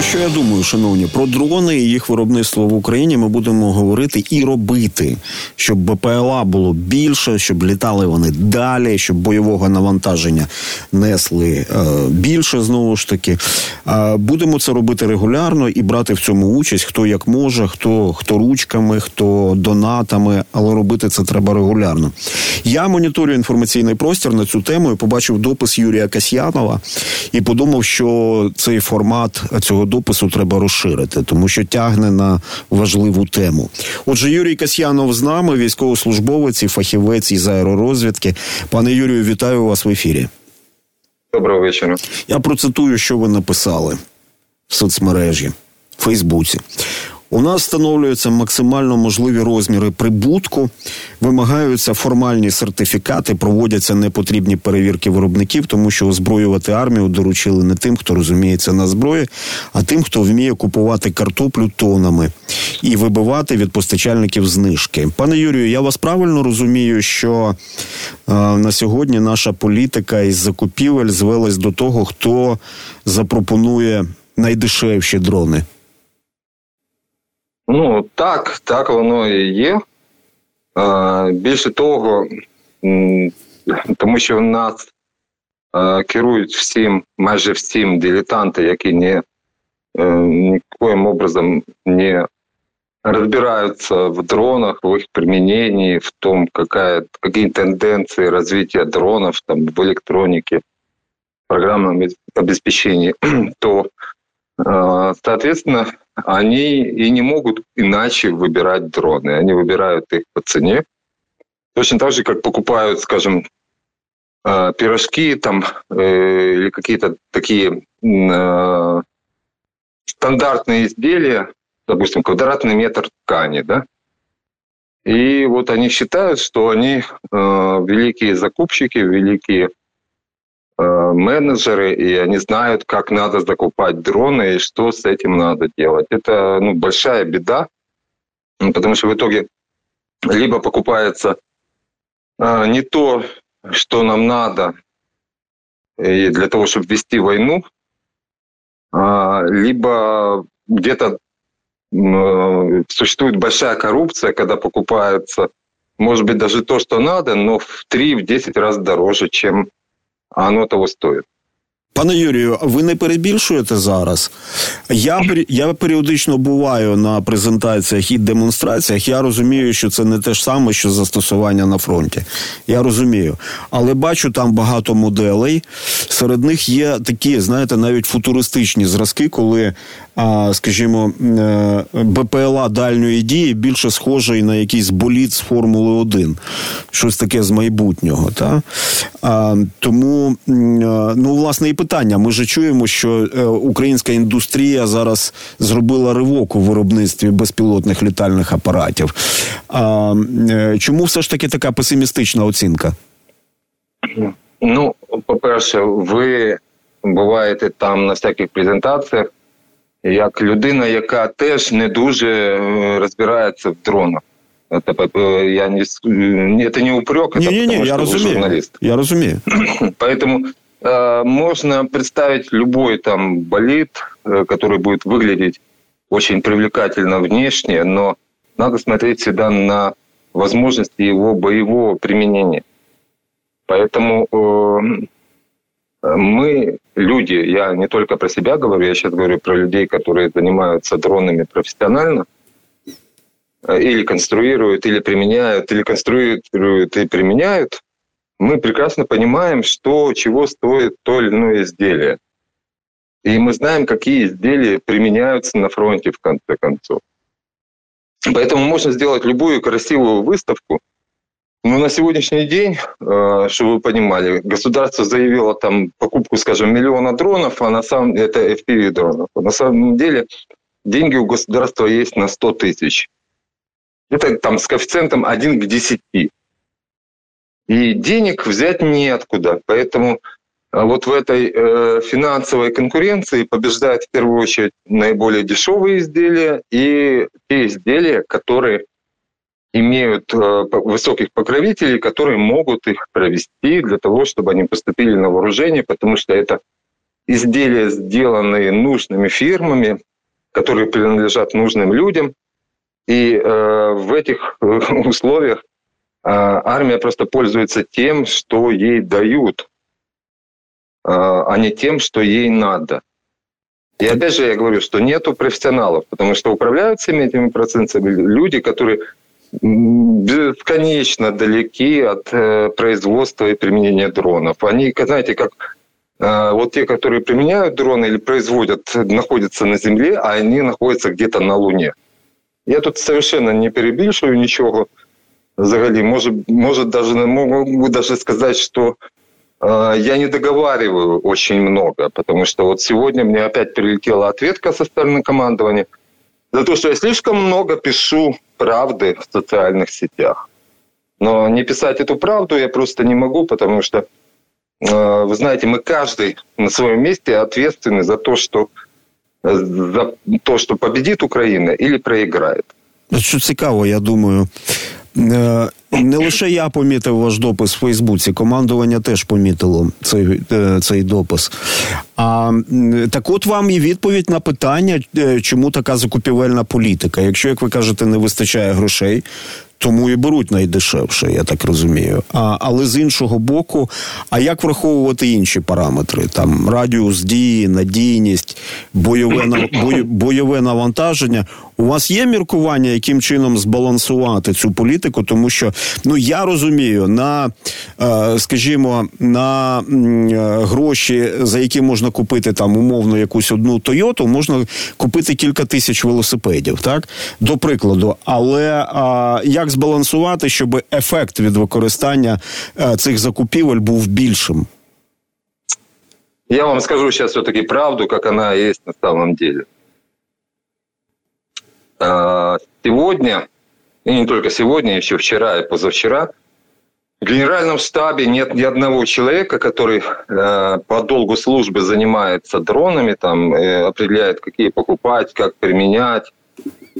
Що я думаю, шановні, про дрони і їх виробництво в Україні ми будемо говорити і робити, щоб БПЛА було більше, щоб літали вони далі, щоб бойового навантаження несли е, більше знову ж таки. Е, будемо це робити регулярно і брати в цьому участь, хто як може, хто хто ручками, хто донатами, але робити це треба регулярно. Я моніторю інформаційний простір на цю тему і побачив допис Юрія Касьянова і подумав, що цей формат цього допису треба розширити, тому що тягне на важливу тему. Отже, Юрій Касьянов з нами, військовослужбовець і фахівець із аеророзвідки. Пане Юрію, вітаю вас в ефірі. Доброго вечора. Я процитую, що ви написали в соцмережі в Фейсбуці. У нас встановлюються максимально можливі розміри прибутку, вимагаються формальні сертифікати, проводяться непотрібні перевірки виробників, тому що озброювати армію доручили не тим, хто розуміється на зброї, а тим, хто вміє купувати картоплю тонами і вибивати від постачальників знижки. Пане Юрію, я вас правильно розумію, що е, на сьогодні наша політика із закупівель звелась до того, хто запропонує найдешевші дрони. Ну так, так воно і є. А, Більше того, тому що в нас а, керують всім, майже всім дилетанти, які не а, е, никоим образом не разбираются в дронах, в их применении, в том, какая, какие тенденции развития дронов там, в электронике, в программном обеспечении, то, соответственно, они и не могут иначе выбирать дроны. Они выбирают их по цене. Точно так же, как покупают, скажем, э, пирожки там э, или какие-то такие э, стандартные изделия, допустим, квадратный метр ткани, да, и вот они считают, что они великие закупщики, великие Э, менеджеры, и они знают, как надо закупать дроны и что с этим надо делать. Это ну, большая беда, потому что в итоге либо покупается э, не то, что нам надо и для того, чтобы вести войну, э, либо где-то э, существует большая коррупция, когда покупается, может быть, даже то, что надо, но в 3-10 раз дороже, чем а оно того стоїть. Пане Юрію, ви не перебільшуєте зараз? Я я періодично буваю на презентаціях і демонстраціях. Я розумію, що це не те ж саме, що застосування на фронті. Я розумію, але бачу там багато моделей. Серед них є такі, знаєте, навіть футуристичні зразки, коли скажімо, е, БПЛА дальньої дії більше схожий на якийсь боліт з Формули 1, щось таке з майбутнього. Та? Тому, е, ну, власне, і питання. Ми ж чуємо, що е, українська індустрія зараз зробила ривок у виробництві безпілотних літальних апаратів. Чому все ж таки така песимістична оцінка? Ну, по-перше, ви буваєте там на всяких презентаціях як людина, яка теж не дуже розбирається в дронах. Я не, это не упрек, это не, не, не, я разумею, журналист. Я разумею. Поэтому э, можно представить любой там болид, э, который будет выглядеть очень привлекательно внешне, но надо смотреть всегда на возможности его боевого применения. Поэтому э, мы люди, я не только про себя говорю, я сейчас говорю про людей, которые занимаются дронами профессионально, э, или конструируют, или применяют, или конструируют и применяют, мы прекрасно понимаем, что, чего стоит то или иное изделие. И мы знаем, какие изделия применяются на фронте, в конце концов. Поэтому можно сделать любую красивую выставку – ну, на сегодняшний день, э, чтобы вы понимали, государство заявило там покупку, скажем, миллиона дронов, а на самом это FPV дронов. На самом деле деньги у государства есть на 100 тысяч. Это там с коэффициентом 1 к 10. И денег взять неоткуда. Поэтому э, вот в этой э, финансовой конкуренции побеждают в первую очередь наиболее дешевые изделия и те изделия, которые имеют э, высоких покровителей, которые могут их провести для того, чтобы они поступили на вооружение, потому что это изделия, сделанные нужными фирмами, которые принадлежат нужным людям. И э, в этих условиях э, армия просто пользуется тем, что ей дают, э, а не тем, что ей надо. И опять же я говорю, что нету профессионалов, потому что управляют всеми этими процентами люди, которые бесконечно далеки от э, производства и применения дронов. Они, знаете, как э, вот те, которые применяют дроны или производят, находятся на Земле, а они находятся где-то на Луне. Я тут совершенно не перебільшую ничего. взагалі. Может, может даже, могу даже сказать, что э, я не договариваю очень много, потому что вот сегодня мне опять прилетела ответка со стороны командования за то, что я слишком много пишу правды в социальных сетях. Но не писать эту правду я просто не могу, потому что, э, вы знаете, мы каждый на своем месте ответственны за то, что за то, что победит Украина или проиграет. Що цікаво, я думаю, е, не лише я помітив ваш допис в Фейсбуці, командування теж помітило цей е, цей допис. А так, от вам і відповідь на питання, е, чому така закупівельна політика. Якщо, як ви кажете, не вистачає грошей, тому і беруть найдешевше, я так розумію. А, Але з іншого боку, а як враховувати інші параметри? Там радіус дії, надійність, бойове бойове навантаження. У вас є міркування, яким чином збалансувати цю політику, тому що ну я розумію, на е, скажімо, на е, гроші, за які можна купити там умовно якусь одну Тойоту, можна купити кілька тисяч велосипедів, так до прикладу. Але як збалансувати, щоб ефект від використання е, цих закупівель був більшим? Я вам скажу сейчас все-таки правду, как она есть на самом деле. Сегодня и не только сегодня, еще вчера и позавчера, в генеральном штабе нет ни одного человека, который э, по долгу службы занимается дронами, там, э, определяет, какие покупать, как применять,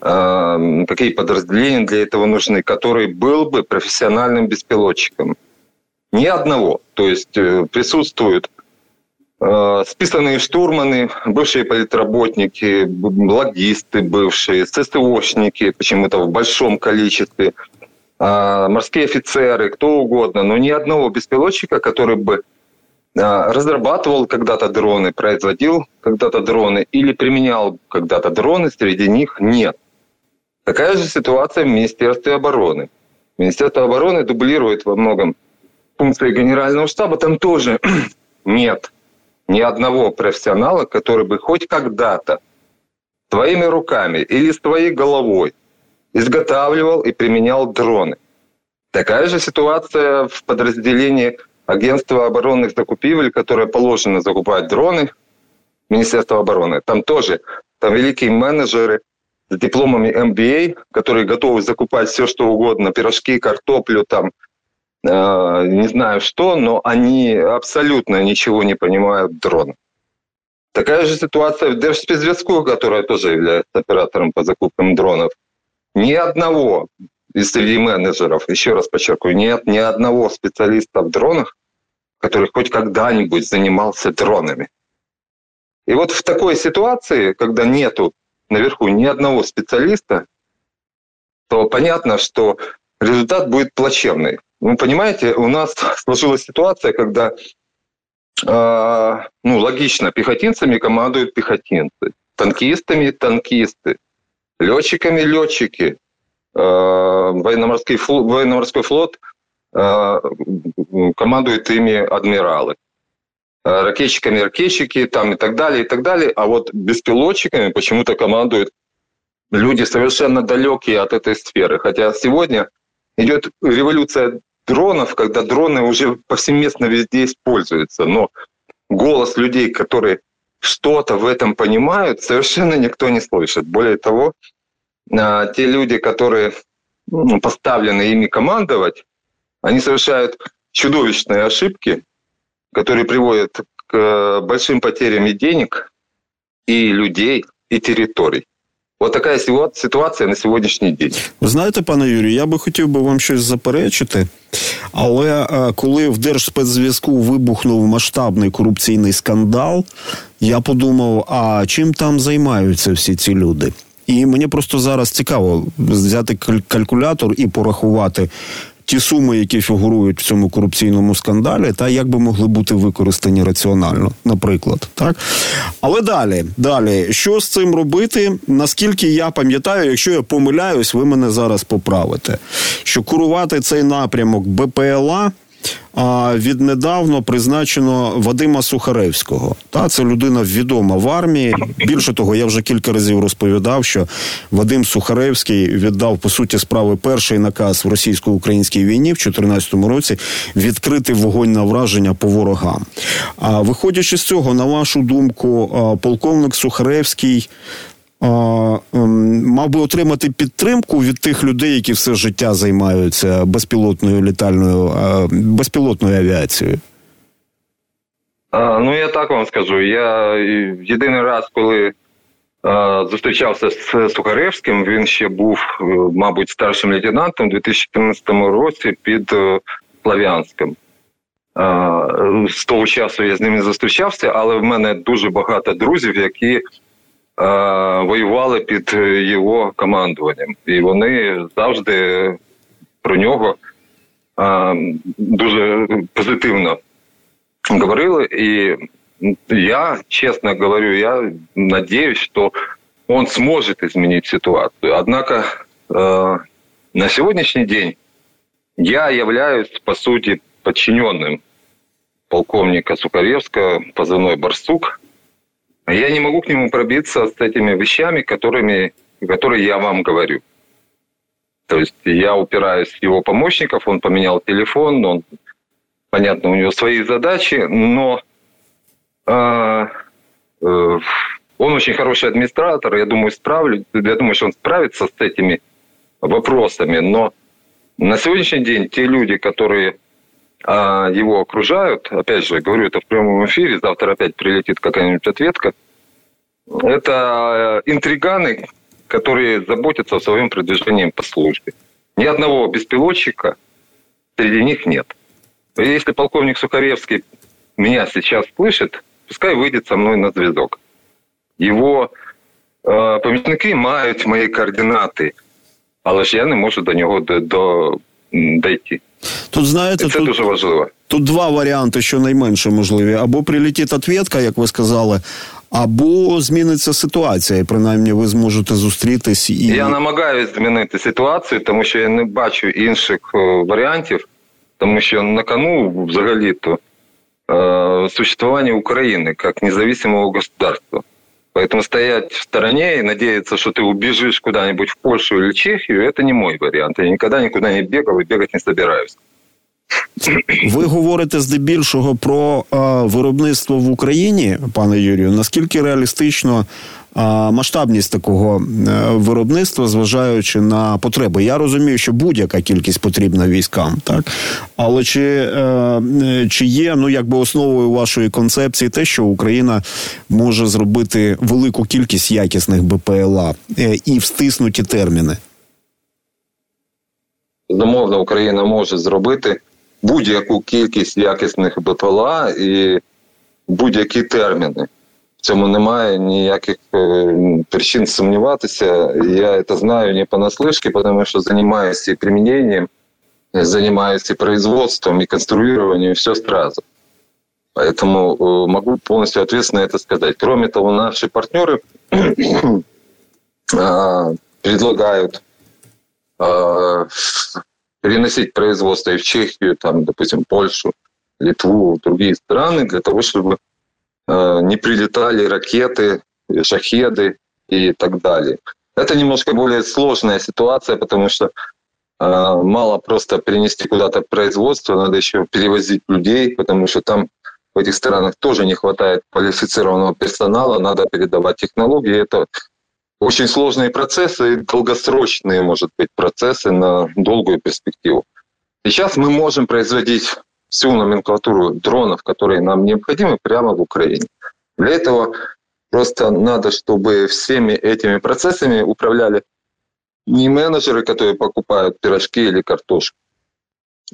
э, какие подразделения для этого нужны, который был бы профессиональным беспилотчиком. Ни одного. То есть э, присутствуют списанные штурманы, бывшие политработники, логисты бывшие, ССОшники почему-то в большом количестве, э, морские офицеры, кто угодно, но ни одного беспилотчика, который бы э, разрабатывал когда-то дроны, производил когда-то дроны или применял когда-то дроны, среди них нет. Такая же ситуация в Министерстве обороны. Министерство обороны дублирует во многом функции генерального штаба, там тоже нет ни одного профессионала, который бы хоть когда-то твоими руками или с твоей головой изготавливал и применял дроны. Такая же ситуация в подразделении Агентства оборонных закупивель, которое положено закупать дроны, Министерство обороны. Там тоже, там великие менеджеры с дипломами MBA, которые готовы закупать все, что угодно, пирожки, картоплю, там, не знаю что, но они абсолютно ничего не понимают в дронах. Такая же ситуация в Держспецзв'язку, которая тоже является оператором по закупкам дронов. Ни одного из среди менеджеров, еще раз подчеркиваю, нет ни одного специалиста в дронах, который хоть когда-нибудь занимался дронами. И вот в такой ситуации, когда нету наверху ни одного специалиста, то понятно, что результат будет плачевный. Вы понимаете, у нас сложилась ситуация, когда, э, ну, логично, пехотинцами командуют пехотинцы, танкистами танкисты, летчиками летчики, э, военно-морской, флот, военно-морской флот э, командуют ими адмиралы ракетчиками ракетчики там и так далее, и так далее. А вот беспилотчиками почему-то командуют люди совершенно далекие от этой сферы. Хотя сегодня идет революция дронов, когда дроны уже повсеместно везде используются. Но голос людей, которые что-то в этом понимают, совершенно никто не слышит. Более того, а, те люди, которые ну, поставлены ими командовать, они совершают чудовищные ошибки, которые приводят к э, большим потерям и денег, и людей, и территорий. Ось така ситуація на сьогоднішній день. Ви знаєте, пане Юрію, я би хотів би вам щось заперечити. Але е, коли в Держспецзв'язку вибухнув масштабний корупційний скандал, я подумав: а чим там займаються всі ці люди? І мені просто зараз цікаво взяти калькулятор і порахувати ті суми, які фігурують в цьому корупційному скандалі, та як би могли бути використані раціонально, наприклад, так? Але далі, далі, що з цим робити? Наскільки я пам'ятаю, якщо я помиляюсь, ви мене зараз поправите, що курувати цей напрямок БПЛА віднедавно призначено Вадима Сухаревського. Та це людина відома в армії. Більше того, я вже кілька разів розповідав, що Вадим Сухаревський віддав по суті справи перший наказ в російсько-українській війні в 2014 році відкрити вогонь на враження по ворогам. А виходячи з цього, на вашу думку, полковник Сухаревський мав би отримати підтримку від тих людей, які все життя займаються безпілотною літальною безпілотною авіацією? Ну я так вам скажу. Я єдиний раз, коли зустрічався з Сухаревським, він ще був, е, мабуть, старшим лейтенантом у 2014 році під е, Слав'янським. З того часу я з ним не зустрічався, але в мене дуже багато друзів, які воювали під його командуванням, і вони завжди про нього дуже позитивно говорили. І я, честно говорю, я надеюсь, что он сможет изменить ситуацию. Однако на сегодняшний день я являюсь, по сути, подчиненным полковника Сухаревского, позывной «Барсук», я не могу к нему пробиться с этими вещами, которыми, которые я вам говорю. То есть я упираюсь в его помощников, он поменял телефон, он, понятно, у него свои задачи, но э, э, он очень хороший администратор, я думаю, справлю, я думаю, что он справится с этими вопросами, но на сегодняшний день те люди, которые его окружают, опять же, говорю это в прямом эфире, завтра опять прилетит какая-нибудь ответка, это э, интриганы, которые заботятся о своем продвижении по службе. Ни одного беспилотчика среди них нет. Если полковник Сухаревский меня сейчас слышит, пускай выйдет со мной на зв'язок. Его э, помічники мають мої координати, але ж я до нього до, до, дойти. Тут знаєте, це тут, дуже важливо. Тут два варіанти, що найменше можливі. Або прилетить ответка, як ви сказали, або зміниться ситуація, і принаймні ви зможете зустрітись і я намагаюся змінити ситуацію, тому що я не бачу інших варіантів, тому що на кону взагалі-то существование України як независимого государства. Поэтому стоять в стороне и надеяться, что ты убежишь куда-нибудь в Польшу или Чехию, это не мой вариант. Я никогда никуда не бегал и бегать не собираюсь. Ви говорите здебільшого про а, виробництво в Україні, пане Юрію. Наскільки реалістично а, масштабність такого е, виробництва, зважаючи на потреби? Я розумію, що будь-яка кількість потрібна військам, так але чи е, чи є ну якби основою вашої концепції те, що Україна може зробити велику кількість якісних БПЛА е, і в стиснуті терміни? Безумовно, Україна може зробити будь-яку кількість якісних БПЛА і будь-які терміни. В цьому немає ніяких причин сумніватися. Я це знаю не понаслышке, тому що займаюся і применением, занимаюсь и производством, и конструированием, и все сразу. Поэтому могу полностью ответственно это сказать. Кроме того, наши партнеры предлагают переносить производство и в Чехию, там, допустим, Польшу, Литву, другие страны, для того, чтобы э, не прилетали ракеты, шахеды и так далее. Это немножко более сложная ситуация, потому что э, мало просто перенести куда-то производство, надо еще перевозить людей, потому что там в этих странах тоже не хватает квалифицированного персонала, надо передавать технологии. Это очень сложные процессы и долгосрочные, может быть, процессы на долгую перспективу. Сейчас мы можем производить всю номенклатуру дронов, которые нам необходимы, прямо в Украине. Для этого просто надо, чтобы всеми этими процессами управляли не менеджеры, которые покупают пирожки или картошку,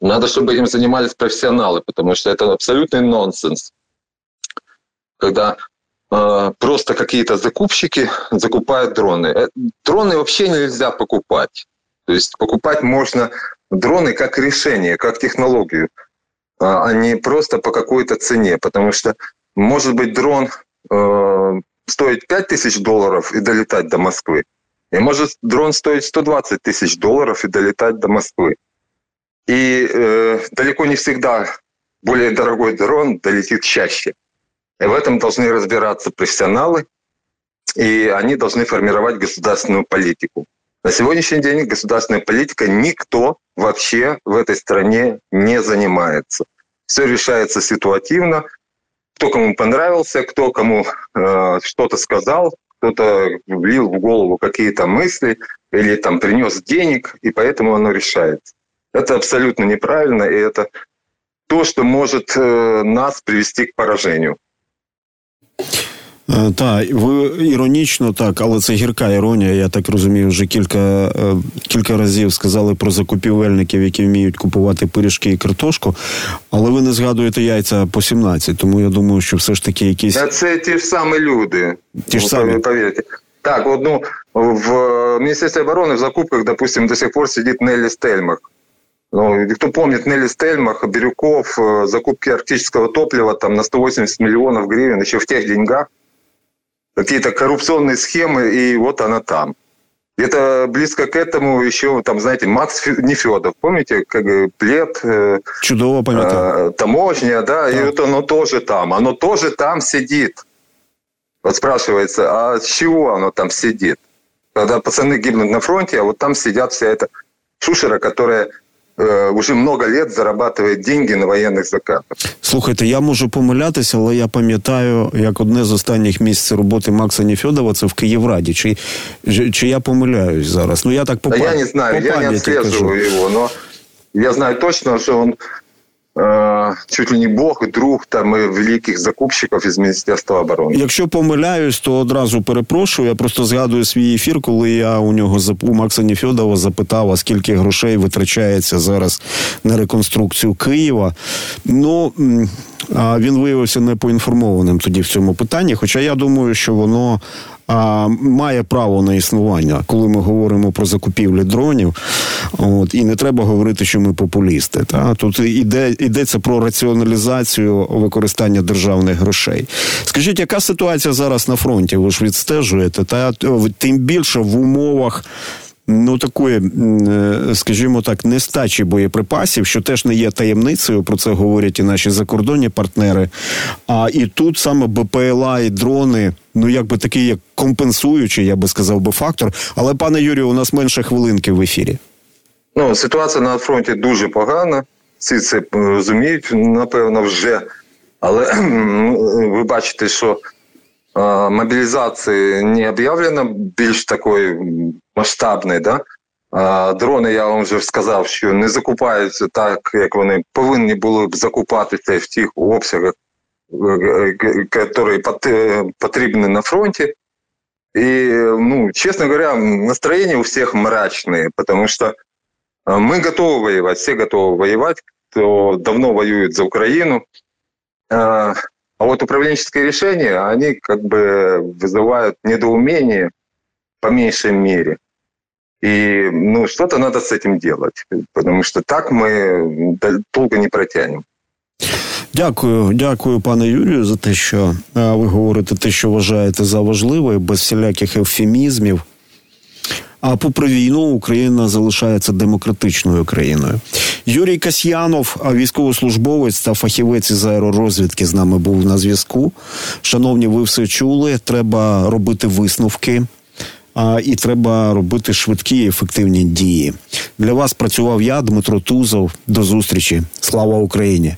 Надо, чтобы этим занимались профессионалы, потому что это абсолютный нонсенс. Когда э, просто какие-то закупщики закупают дроны. Э, дроны вообще нельзя покупать. То есть покупать можно дроны как решение, как технологию, а не просто по какой-то цене. Потому что может быть дрон э, стоить 5 тысяч долларов и долетать до Москвы. И может дрон стоить 120 тысяч долларов и долетать до Москвы. И э, далеко не всегда более дорогой дрон долетит чаще. И в этом должны разбираться профессионалы, и они должны формировать государственную политику. На сегодняшний день государственной политикой никто вообще в этой стране не занимается. Все решается ситуативно. Кто кому понравился, кто кому э, что-то сказал, кто-то влил в голову какие-то мысли или там принес денег, и поэтому оно решается. Это абсолютно неправильно, и это то, что может э, нас привести к поражению. Е, так, ви іронічно так, але це гірка іронія. Я так розумію, вже кілька е, кілька разів сказали про закупівельників, які вміють купувати пиріжки і картошку, але ви не згадуєте яйця по 17, тому я думаю, що все ж таки якісь. Це ті ж самі люди. Ті ж самі. Повірте. Так, от, ну, в Міністерстві оборони в закупках, допустим, до сих пор сидить Нелли Стельмах. Ну, кто помнит Нелли Стельмах, Бирюков, э, закупки арктического топлива там на 180 миллионов гривен еще в тех деньгах. Какие-то коррупционные схемы, и вот она там. Это близко к этому еще, там, знаете, Макс Нефедов, помните, как плед, э, Чудово памятаю. Э, таможня, да, да, и вот оно тоже там, оно тоже там сидит. Вот спрашивается, а с чего оно там сидит? Когда пацаны гибнут на фронте, а вот там сидят вся эта шушера, которая уже много лет зарабатує деньги на воєнних закатах. Слухайте, я можу помилятися, але я пам'ятаю, як одне з останніх місць роботи Макса Нефьодова це в Київраді. Чи чи я помиляюсь зараз? Ну я так по, Я не знаю, я не отслеживаю его, но я знаю точно, що він Е, чуть ли не Бог, друг там великих закупщиків із Міністерства оборони. Якщо помиляюсь, то одразу перепрошую. Я просто згадую свій ефір, коли я у нього у Макса Ніфьодова запитав, а скільки грошей витрачається зараз на реконструкцію Києва. Ну а він виявився непоінформованим тоді в цьому питанні. Хоча я думаю, що воно а, має право на існування, коли ми говоримо про закупівлі дронів. От і не треба говорити, що ми популісти. Та тут іде йдеться про раціоналізацію використання державних грошей. Скажіть, яка ситуація зараз на фронті? Ви ж відстежуєте? Та тим більше в умовах ну такої, е, скажімо так, нестачі боєприпасів, що теж не є таємницею. Про це говорять і наші закордонні партнери. А і тут саме БПЛА і дрони. Ну, якби такий як компенсуючий, я би сказав би фактор. Але пане Юрію, у нас менше хвилинки в ефірі. Ну, ситуація на фронті дуже погана. Всі це розуміють, напевно, вже. Але ви бачите, що мобілізації не об'явлено більш такої масштабної. Да? Дрони, я вам вже сказав, що не закупаються так, як вони повинні були б закупатися в тих обсягах, які потрібні на фронті. И, ну, честно говоря, настроение у всех мрачные, потому что мы готовы воевать, все готовы воевать, кто давно воюет за Украину. А вот управленческие решения, они как бы вызывают недоумение по меньшей мере. И ну, что-то надо с этим делать, потому что так мы долго не протянем. Дякую, дякую, пане Юрію, за те, що ви говорите те, що вважаєте за важливе, без всіляких ефемізмів. А попри війну Україна залишається демократичною країною. Юрій Касьянов, військовослужбовець та фахівець із аеророзвідки з нами був на зв'язку. Шановні, ви все чули. Треба робити висновки. А, І треба робити швидкі і ефективні дії. Для вас працював я, Дмитро Тузов. До зустрічі. Слава Україні!